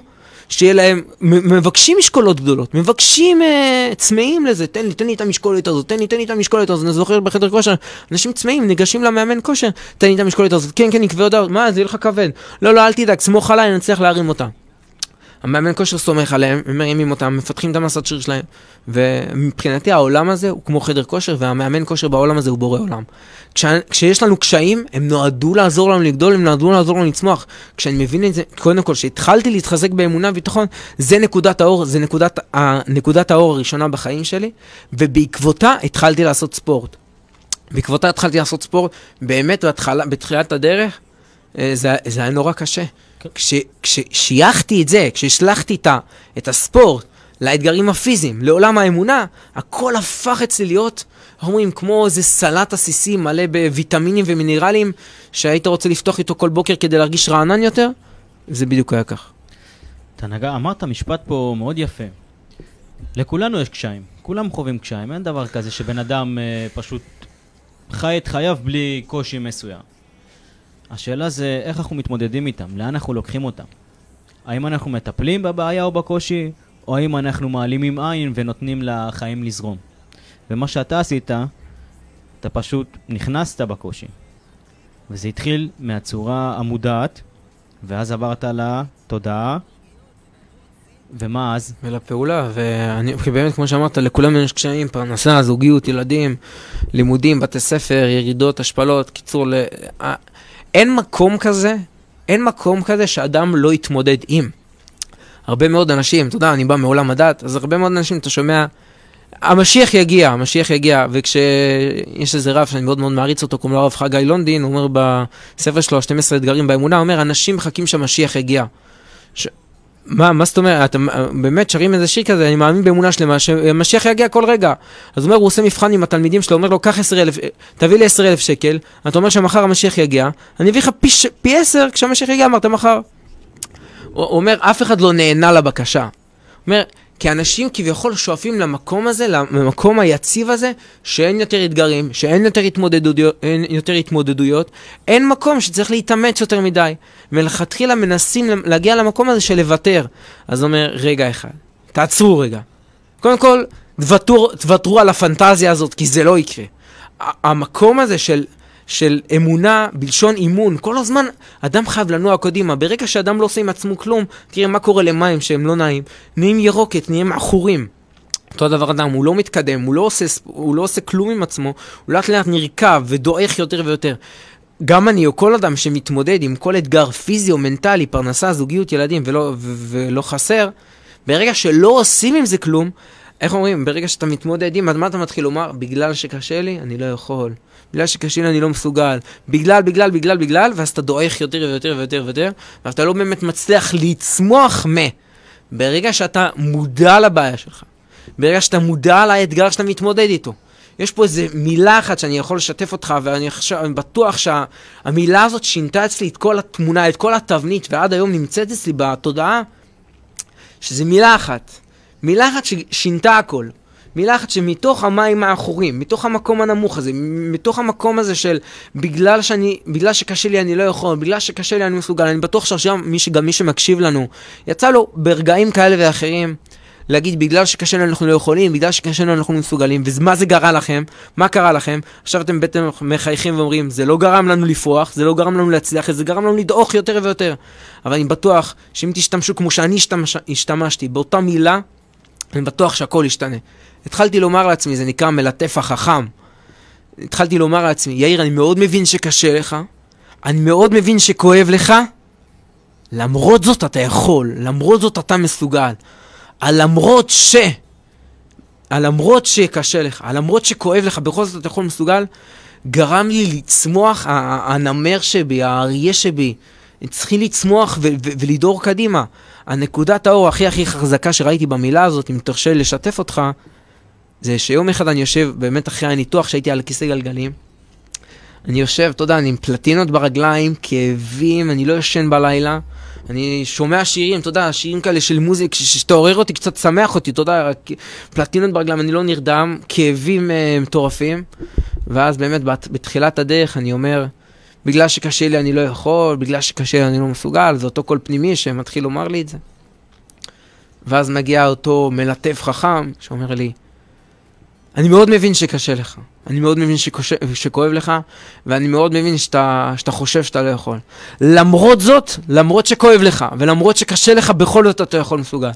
שיהיה להם, מבקשים משקולות גדולות, מבקשים uh, צמאים לזה, תן לי, תן לי את המשקולת הזאת, תן לי, תן לי את המשקולת הזאת, אני זוכר בחדר כושר, אנשים צמאים, ניגשים למאמן כושר, תן לי את המשקולת הזאת, כן, כן, נקווה עוד, מה, זה יהיה לך כבד, לא, לא, אל תדאג, סמוך עליי, אני אצליח להרים אותה. המאמן כושר סומך עליהם, הם מרימים אותם, מפתחים את המסת שריר שלהם. ומבחינתי העולם הזה הוא כמו חדר כושר, והמאמן כושר בעולם הזה הוא בורא עולם. כש, כשיש לנו קשיים, הם נועדו לעזור לנו לגדול, הם נועדו לעזור לנו לצמוח. כשאני מבין את זה, קודם כל, כשהתחלתי להתחזק באמונה וביטחון, זה נקודת האור, זה נקודת, נקודת האור הראשונה בחיים שלי, ובעקבותה התחלתי לעשות ספורט. בעקבותה התחלתי לעשות ספורט, באמת בהתחלה, בתחילת הדרך, אה, זה, זה היה נורא קשה. כששייכתי את זה, כשהשלכתי את, את הספורט לאתגרים הפיזיים, לעולם האמונה, הכל הפך אצלי להיות, אומרים, כמו איזה סלט עסיסי מלא בוויטמינים ומינרלים, שהיית רוצה לפתוח איתו כל בוקר כדי להרגיש רענן יותר, זה בדיוק היה כך. אתה נגע, אמרת משפט פה מאוד יפה. לכולנו יש קשיים, כולם חווים קשיים, אין דבר כזה שבן אדם אה, פשוט חי את חייו בלי קושי מסוים. השאלה זה איך אנחנו מתמודדים איתם, לאן אנחנו לוקחים אותם. האם אנחנו מטפלים בבעיה או בקושי, או האם אנחנו מעלימים עין ונותנים לחיים לזרום. ומה שאתה עשית, אתה פשוט נכנסת בקושי. וזה התחיל מהצורה המודעת, ואז עברת לתודעה, ומה אז? ולפעולה, ואני, כי באמת, כמו שאמרת, לכולם יש קשיים, פרנסה, זוגיות, ילדים, לימודים, בתי ספר, ירידות, השפלות, קיצור, ל... אין מקום כזה, אין מקום כזה שאדם לא יתמודד עם. הרבה מאוד אנשים, אתה יודע, אני בא מעולם הדת, אז הרבה מאוד אנשים, אתה שומע, המשיח יגיע, המשיח יגיע, וכשיש איזה רב שאני מאוד מאוד מעריץ אותו, קוראים לו הרב חגי לונדין, הוא אומר בספר שלו, 12 אתגרים באמונה, הוא אומר, אנשים מחכים שהמשיח יגיע. מה, מה זאת אומרת, אתם באמת שרים איזה שיר כזה, אני מאמין באמונה שלמה, שהמשיח יגיע כל רגע. אז הוא אומר, הוא עושה מבחן עם התלמידים שלו, אומר לו, קח עשר אלף, תביא לי עשר אלף שקל, אתה אומר שמחר המשיח יגיע, אני אביא לך פי, פי עשר כשהמשיח יגיע, אמרת מחר. הוא אומר, אף אחד לא נהנה לבקשה. הוא אומר, כי אנשים כביכול שואפים למקום הזה, למקום היציב הזה, שאין יותר אתגרים, שאין יותר התמודדויות, אין יותר התמודדויות, אין מקום שצריך להתאמץ יותר מדי. מלכתחילה מנסים להגיע למקום הזה של לוותר. אז אומר, רגע אחד, תעצרו רגע. קודם כל, תוותרו על הפנטזיה הזאת, כי זה לא יקרה. המקום הזה של של אמונה בלשון אימון. כל הזמן אדם חייב לנוע קדימה. ברגע שאדם לא עושה עם עצמו כלום, תראה מה קורה למים שהם לא נעים. נהיים ירוקת, נהיים עכורים. אותו הדבר אדם, הוא לא מתקדם, הוא לא עושה, הוא לא עושה כלום עם עצמו, הוא לאט לאט נרקב ודועך יותר ויותר. גם אני או כל אדם שמתמודד עם כל אתגר פיזי או מנטלי, פרנסה, זוגיות, ילדים ולא, ו- ולא חסר, ברגע שלא עושים עם זה כלום, איך אומרים, ברגע שאתה מתמודד עם, מה אתה מתחיל לומר? בגלל שקשה לי, אני לא יכול. בגלל שקשה לי אני לא מסוגל, בגלל, בגלל, בגלל, בגלל, ואז אתה דועך יותר ויותר ויותר ויותר, ואתה לא באמת מצליח לצמוח מ... ברגע שאתה מודע לבעיה שלך, ברגע שאתה מודע לאתגר שאתה מתמודד איתו, יש פה איזה מילה אחת שאני יכול לשתף אותך, ואני אני בטוח שהמילה הזאת שינתה אצלי את כל התמונה, את כל התבנית, ועד היום נמצאת אצלי בתודעה, שזה מילה אחת. מילה אחת ששינתה הכל. אחת שמתוך המים האחורים, מתוך המקום הנמוך הזה, מתוך המקום הזה של בגלל שאני, בגלל שקשה לי אני לא יכול, בגלל שקשה לי אני מסוגל, אני בטוח שעכשיו שגם מי שמקשיב לנו, יצא לו ברגעים כאלה ואחרים להגיד בגלל שקשה לנו אנחנו לא יכולים, בגלל שקשה לנו אנחנו מסוגלים, ומה זה גרם לכם? מה קרה לכם? עכשיו אתם בטח מחייכים ואומרים, זה לא גרם לנו לפרוח, זה לא גרם לנו להצליח, זה גרם לנו לדעוך יותר ויותר. אבל אני בטוח שאם תשתמשו כמו שאני השתמש, השתמשתי באותה מילה, אני בטוח שהכל ישתנה. התחלתי לומר לעצמי, זה נקרא מלטף החכם. התחלתי לומר לעצמי, יאיר, אני מאוד מבין שקשה לך, אני מאוד מבין שכואב לך, למרות זאת אתה יכול, למרות זאת אתה מסוגל. למרות ש... למרות שקשה לך, למרות שכואב לך, בכל זאת אתה יכול מסוגל, גרם לי לצמוח, הנמר שבי, האריה שבי, צריכים לצמוח ולדור קדימה. הנקודת האור הכי הכי חזקה שראיתי במילה הזאת, אם תרשה לי לשתף אותך, זה שיום אחד אני יושב, באמת אחרי הניתוח שהייתי על כיסא גלגלים, אני יושב, אתה יודע, אני עם פלטינות ברגליים, כאבים, אני לא ישן בלילה, אני שומע שירים, אתה יודע, שירים כאלה של מוזיק, שתעורר אותי, קצת שמח אותי, אתה יודע, רק פלטינות ברגליים, אני לא נרדם, כאבים uh, מטורפים. ואז באמת בת, בתחילת הדרך אני אומר, בגלל שקשה לי אני לא יכול, בגלל שקשה לי אני לא מסוגל, זה אותו קול פנימי שמתחיל לומר לי את זה. ואז מגיע אותו מלטף חכם, שאומר לי, אני מאוד מבין שקשה לך, אני מאוד מבין שקוש... שכואב לך, ואני מאוד מבין שאתה, שאתה חושב שאתה לא יכול. למרות זאת, למרות שכואב לך, ולמרות שקשה לך, בכל זאת אתה יכול מסוגל.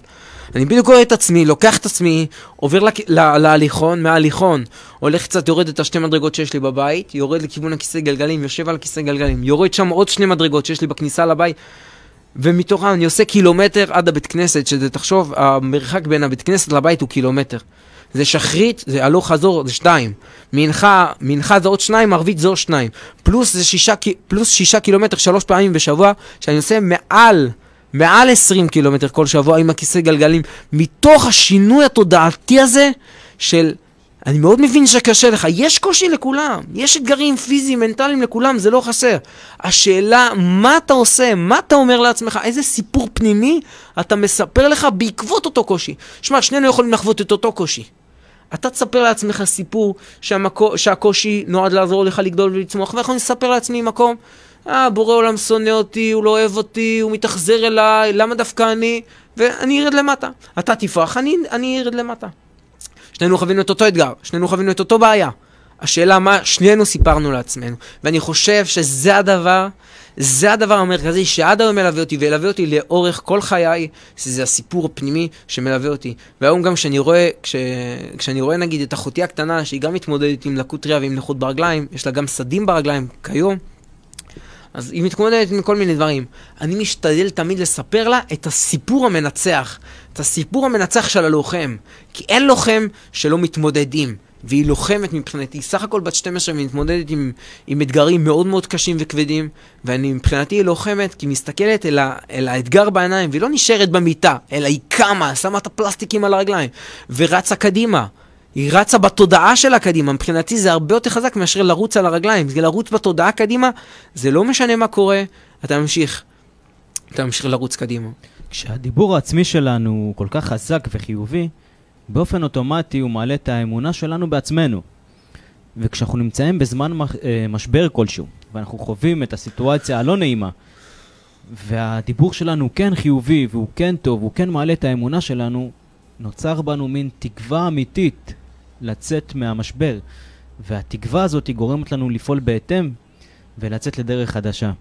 אני בדיוק רואה את עצמי, לוקח את עצמי, עובר לק... לה... להליכון, מההליכון, הולך קצת, יורד את השתי מדרגות שיש לי בבית, יורד לכיוון הכיסא גלגלים, יושב על הכיסא גלגלים, יורד שם עוד שני מדרגות שיש לי בכניסה לבית, ומתוכם אני עושה קילומטר עד הבית כנסת, שזה, תחשוב, המרחק בין הבית כנסת לבית הוא קילומטר. זה שחרית, זה הלוך חזור, זה שתיים. מנחה, מנחה זה עוד שניים, ערבית זה עוד שניים. פלוס זה שישה, פלוס שישה קילומטר שלוש פעמים בשבוע, שאני עושה מעל, מעל עשרים קילומטר כל שבוע עם הכיסא גלגלים, מתוך השינוי התודעתי הזה של... אני מאוד מבין שקשה לך, יש קושי לכולם, יש אתגרים פיזיים, מנטליים לכולם, זה לא חסר. השאלה, מה אתה עושה, מה אתה אומר לעצמך, איזה סיפור פנימי אתה מספר לך בעקבות אותו קושי. שמע, שנינו יכולים לחוות את אותו קושי. אתה תספר לעצמך סיפור שהמקו, שהקושי נועד לעזור לך לגדול ולצמוח, ואנחנו נספר לעצמי מקום, אה, בורא עולם שונא אותי, הוא לא אוהב אותי, הוא מתאכזר אליי, למה דווקא אני? ואני ארד למטה. אתה תפרח, אני, אני ארד למטה. שנינו חווינו את אותו אתגר, שנינו חווינו את אותו בעיה. השאלה מה שנינו סיפרנו לעצמנו. ואני חושב שזה הדבר, זה הדבר המרכזי שעד היום מלווה אותי, וילווה אותי לאורך כל חיי, שזה הסיפור הפנימי שמלווה אותי. והיום גם כשאני רואה, כש, כשאני רואה נגיד את אחותי הקטנה, שהיא גם מתמודדת עם לקות ראייה ועם נכות ברגליים, יש לה גם סדים ברגליים כיום, אז היא מתמודדת עם כל מיני דברים. אני משתדל תמיד לספר לה את הסיפור המנצח, את הסיפור המנצח של הלוחם. כי אין לוחם שלא מתמודדים. והיא לוחמת מבחינתי, סך הכל בת 12 ומתמודדת עם, עם אתגרים מאוד מאוד קשים וכבדים, ואני מבחינתי היא לוחמת כי היא מסתכלת אל, ה, אל האתגר בעיניים, והיא לא נשארת במיטה, אלא היא קמה, שמה את הפלסטיקים על הרגליים, ורצה קדימה. היא רצה בתודעה שלה קדימה, מבחינתי זה הרבה יותר חזק מאשר לרוץ על הרגליים, זה לרוץ בתודעה קדימה, זה לא משנה מה קורה, אתה ממשיך, אתה ממשיך לרוץ קדימה. כשהדיבור העצמי שלנו הוא כל כך חזק וחיובי, באופן אוטומטי הוא מעלה את האמונה שלנו בעצמנו. וכשאנחנו נמצאים בזמן אה, משבר כלשהו, ואנחנו חווים את הסיטואציה הלא נעימה, והדיבור שלנו הוא כן חיובי, והוא כן טוב, והוא כן מעלה את האמונה שלנו, נוצר בנו מין תקווה אמיתית לצאת מהמשבר. והתקווה הזאת גורמת לנו לפעול בהתאם ולצאת לדרך חדשה.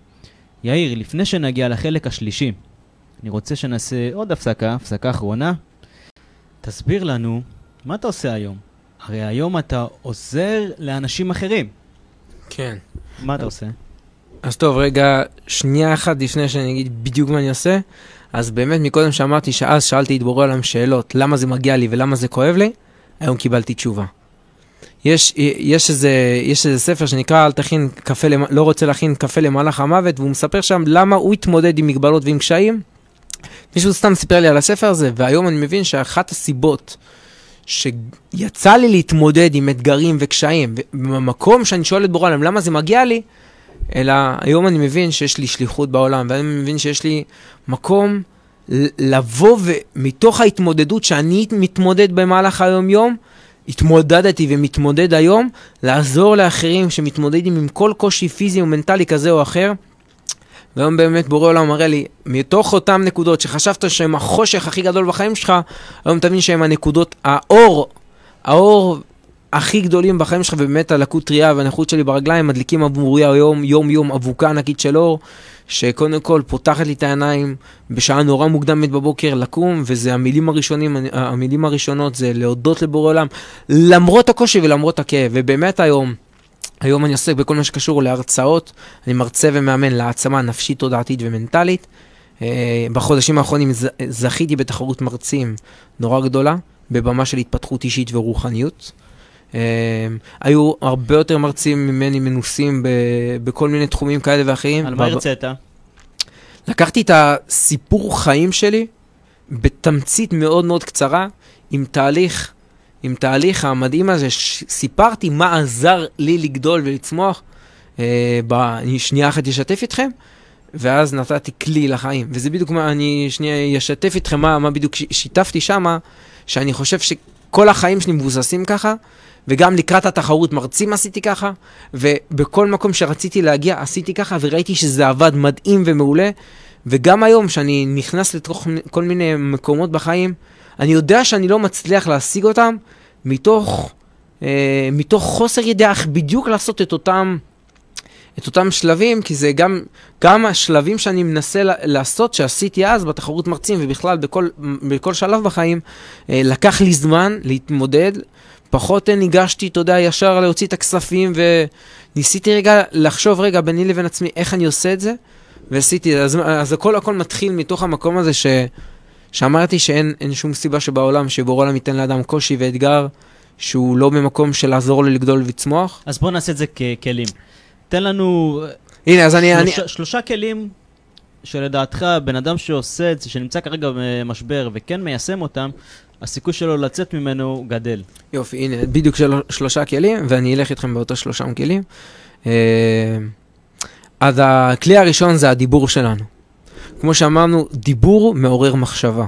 יאיר, לפני שנגיע לחלק השלישי, אני רוצה שנעשה עוד הפסקה, הפסקה אחרונה. תסביר לנו, מה אתה עושה היום? הרי היום אתה עוזר לאנשים אחרים. כן. מה אתה עושה? אז טוב, רגע, שנייה אחת לפני שאני אגיד בדיוק מה אני עושה. אז באמת, מקודם שאמרתי שאז שאלתי את בורא עולם שאלות, למה זה מגיע לי ולמה זה כואב לי, היום קיבלתי תשובה. יש, יש, איזה, יש איזה ספר שנקרא אל תכין קפה, לא רוצה להכין קפה למהלך המוות, והוא מספר שם למה הוא התמודד עם מגבלות ועם קשיים. מישהו סתם סיפר לי על הספר הזה, והיום אני מבין שאחת הסיבות שיצא לי להתמודד עם אתגרים וקשיים, ובמקום שאני שואל את בורא עולם למה זה מגיע לי, אלא היום אני מבין שיש לי שליחות בעולם, ואני מבין שיש לי מקום לבוא ומתוך ההתמודדות שאני מתמודד במהלך היום-יום, התמודדתי ומתמודד היום, לעזור לאחרים שמתמודדים עם כל קושי פיזי ומנטלי כזה או אחר. והיום באמת בורא עולם מראה לי, מתוך אותן נקודות שחשבת שהן החושך הכי גדול בחיים שלך, היום תבין שהן הנקודות, האור, האור הכי גדולים בחיים שלך, ובאמת הלקות טריה והנכות שלי ברגליים מדליקים עבורי היום, יום יום אבוקה ענקית של אור, שקודם כל פותחת לי את העיניים בשעה נורא מוקדמת בבוקר לקום, וזה המילים הראשונים, המילים הראשונות זה להודות לבורא עולם, למרות הקושי ולמרות הכאב, ובאמת היום, היום אני עוסק בכל מה שקשור להרצאות, אני מרצה ומאמן להעצמה נפשית, תודעתית ומנטלית. אה, בחודשים האחרונים זכיתי בתחרות מרצים נורא גדולה, בבמה של התפתחות אישית ורוחניות. Um, היו הרבה יותר מרצים ממני מנוסים בכל מיני תחומים כאלה ואחרים. על מה הרצית? לקחתי את הסיפור חיים שלי בתמצית מאוד מאוד קצרה, עם תהליך, עם תהליך המדהים הזה, סיפרתי מה עזר לי לגדול ולצמוח. Uh, בשנייה אחת אשתף איתכם. ואז נתתי כלי לחיים. וזה בדיוק מה, אני שנייה אשתף איתכם מה, מה בדיוק שיתפתי שמה, שאני חושב שכל החיים שלי מבוססים ככה, וגם לקראת התחרות מרצים עשיתי ככה, ובכל מקום שרציתי להגיע עשיתי ככה, וראיתי שזה עבד מדהים ומעולה. וגם היום, כשאני נכנס לתוך כל מיני מקומות בחיים, אני יודע שאני לא מצליח להשיג אותם מתוך, אה, מתוך חוסר ידיעה איך בדיוק לעשות את אותם, את אותם שלבים, כי זה גם, גם השלבים שאני מנסה לעשות, שעשיתי אז בתחרות מרצים ובכלל בכל, בכל שלב בחיים, אה, לקח לי זמן להתמודד. פחות ניגשתי, אתה יודע, ישר להוציא את הכספים, וניסיתי רגע לחשוב רגע ביני לבין עצמי איך אני עושה את זה, ועשיתי, אז, אז הכל הכל מתחיל מתוך המקום הזה ש, שאמרתי שאין אין שום סיבה שבעולם שבורא עולם ייתן לאדם קושי ואתגר שהוא לא במקום של לעזור לו לגדול ולצמוח. אז בוא נעשה את זה ככלים. תן לנו הנה, אז אני... אני שלושה, שלושה כלים שלדעתך בן אדם שעושה את זה, שנמצא כרגע במשבר וכן מיישם אותם, הסיכוי שלו לצאת ממנו גדל. יופי, הנה, בדיוק של, שלושה כלים, ואני אלך איתכם באותו שלושה כלים. אה, אז הכלי הראשון זה הדיבור שלנו. כמו שאמרנו, דיבור מעורר מחשבה.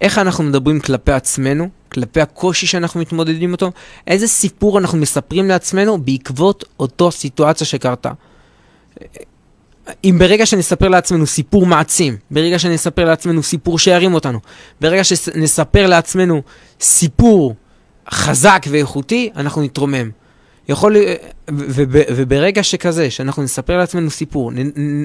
איך אנחנו מדברים כלפי עצמנו, כלפי הקושי שאנחנו מתמודדים איתו, איזה סיפור אנחנו מספרים לעצמנו בעקבות אותו סיטואציה שקרתה. אם ברגע שנספר לעצמנו סיפור מעצים, ברגע שנספר לעצמנו סיפור שירים אותנו, ברגע שנספר לעצמנו סיפור חזק ואיכותי, אנחנו נתרומם. יכול, וב, וברגע שכזה, שאנחנו נספר לעצמנו סיפור, נ, נ,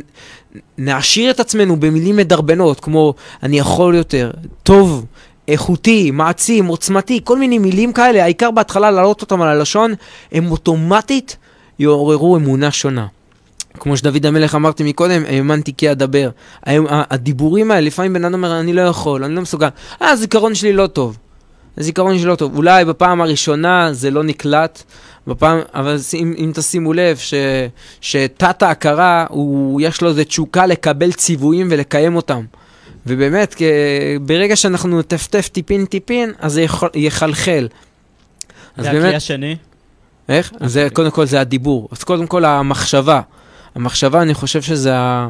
נעשיר את עצמנו במילים מדרבנות, כמו אני יכול יותר, טוב, איכותי, מעצים, עוצמתי, כל מיני מילים כאלה, העיקר בהתחלה להעלות אותם על הלשון, הם אוטומטית יעוררו אמונה שונה. כמו שדוד המלך אמרתי מקודם, האמנתי כי אדבר. הדיבורים האלה, לפעמים בן אדם אומר, אני לא יכול, אני לא מסוגל. אה, הזיכרון שלי לא טוב. הזיכרון שלי לא טוב. אולי בפעם הראשונה זה לא נקלט, בפעם, אבל אם, אם תשימו לב ש, שתת ההכרה, הוא, יש לו איזו תשוקה לקבל ציוויים ולקיים אותם. ובאמת, כ, ברגע שאנחנו נטפטף טיפין טיפין, אז זה יכול, יחלחל. והכלי השני? איך? זה, קודם כל זה הדיבור. אז קודם כל המחשבה. המחשבה, אני חושב שזה ה...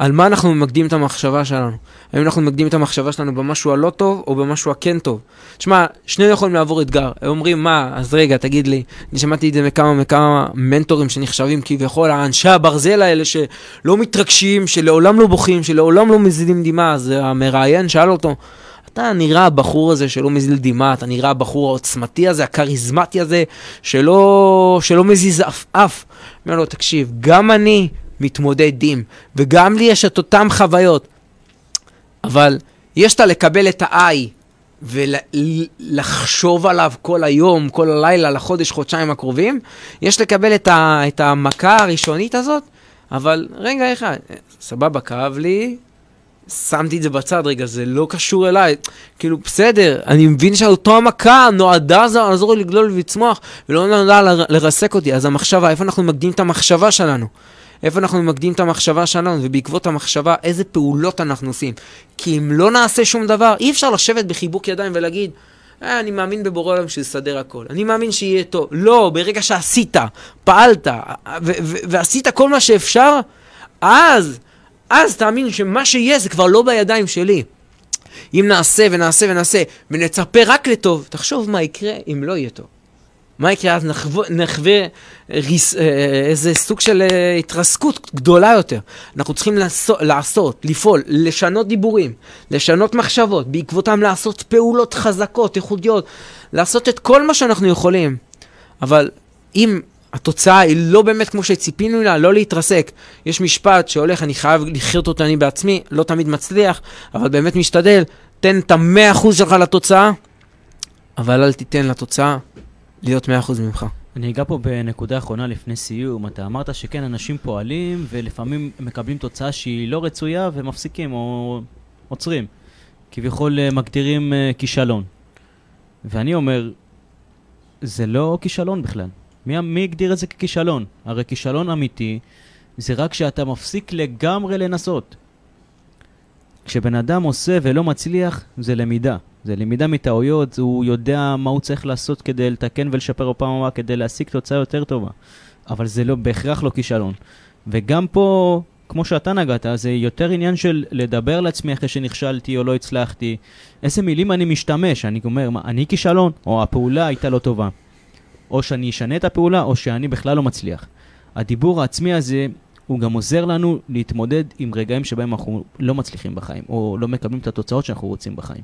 על מה אנחנו ממקדים את המחשבה שלנו. האם אנחנו ממקדים את המחשבה שלנו במשהו הלא טוב או במשהו הכן טוב. תשמע, שנינו יכולים לעבור אתגר. הם אומרים, מה, אז רגע, תגיד לי, אני שמעתי את זה מכמה מכמה מנטורים שנחשבים כביכול, האנשי הברזל האלה שלא מתרגשים, שלעולם לא בוכים, שלעולם לא מזילים דמעה, אז המראיין שאל אותו, אתה נראה הבחור הזה שלא מזיל דמעה, אתה נראה הבחור העוצמתי הזה, הכריזמטי הזה, שלא, שלא מזיז אף אף. אומר לו, תקשיב, גם אני מתמודד עם, וגם לי יש את אותן חוויות, אבל יש את לקבל את ה-I ולחשוב עליו כל היום, כל הלילה, לחודש, חודשיים הקרובים, יש לקבל את, ה- את המכה הראשונית הזאת, אבל רגע אחד, סבבה, כאב לי, שמתי את זה בצד, רגע, זה לא קשור אליי. כאילו, בסדר, אני מבין שאותו המכה נועדה לעזור לי לגדול ולצמוח, ולא נועדה לרסק אותי. אז המחשבה, איפה אנחנו מקדים את המחשבה שלנו? איפה אנחנו ממקדים את המחשבה שלנו, ובעקבות המחשבה, איזה פעולות אנחנו עושים. כי אם לא נעשה שום דבר, אי אפשר לשבת בחיבוק ידיים ולהגיד, אה, אני מאמין בבורא עולם שיסדר הכל. אני מאמין שיהיה טוב. לא, ברגע שעשית, פעלת, ועשית כל מה שאפשר, אז, אז תאמין שמה שיהיה זה כבר לא בידיים שלי. אם נעשה ונעשה ונעשה, ונצפה רק לטוב, תחשוב מה יקרה אם לא יהיה טוב. מה יקרה אז? נחווה, אה, איזה סוג של אה, התרסקות גדולה יותר. אנחנו צריכים לעשות, לעשות, לפעול, לשנות דיבורים, לשנות מחשבות, בעקבותם לעשות פעולות חזקות, איכותיות, לעשות את כל מה שאנחנו יכולים. אבל אם התוצאה היא לא באמת כמו שציפינו לה, לא להתרסק. יש משפט שהולך, אני חייב לחיות אותו אני בעצמי, לא תמיד מצליח, אבל באמת משתדל, תן את המאה אחוז שלך לתוצאה, אבל אל תיתן לתוצאה להיות מאה אחוז ממך. אני אגע פה בנקודה אחרונה לפני סיום. אתה אמרת שכן, אנשים פועלים ולפעמים מקבלים תוצאה שהיא לא רצויה ומפסיקים או עוצרים. כביכול אה, מגדירים uh, כישלון. ואני אומר, זה לא כישלון בכלל. מי, מי הגדיר את זה ככישלון? הרי כישלון אמיתי זה רק כשאתה מפסיק לגמרי לנסות. כשבן אדם עושה ולא מצליח, זה למידה. זה למידה מטעויות, הוא יודע מה הוא צריך לעשות כדי לתקן ולשפר בפעם הבאה, כדי להשיג תוצאה יותר טובה. אבל זה לא בהכרח לא כישלון. וגם פה, כמו שאתה נגעת, זה יותר עניין של לדבר לעצמי אחרי שנכשלתי או לא הצלחתי. איזה מילים אני משתמש, אני אומר, מה, אני כישלון, או הפעולה הייתה לא טובה. או שאני אשנה את הפעולה, או שאני בכלל לא מצליח. הדיבור העצמי הזה, הוא גם עוזר לנו להתמודד עם רגעים שבהם אנחנו לא מצליחים בחיים, או לא מקבלים את התוצאות שאנחנו רוצים בחיים.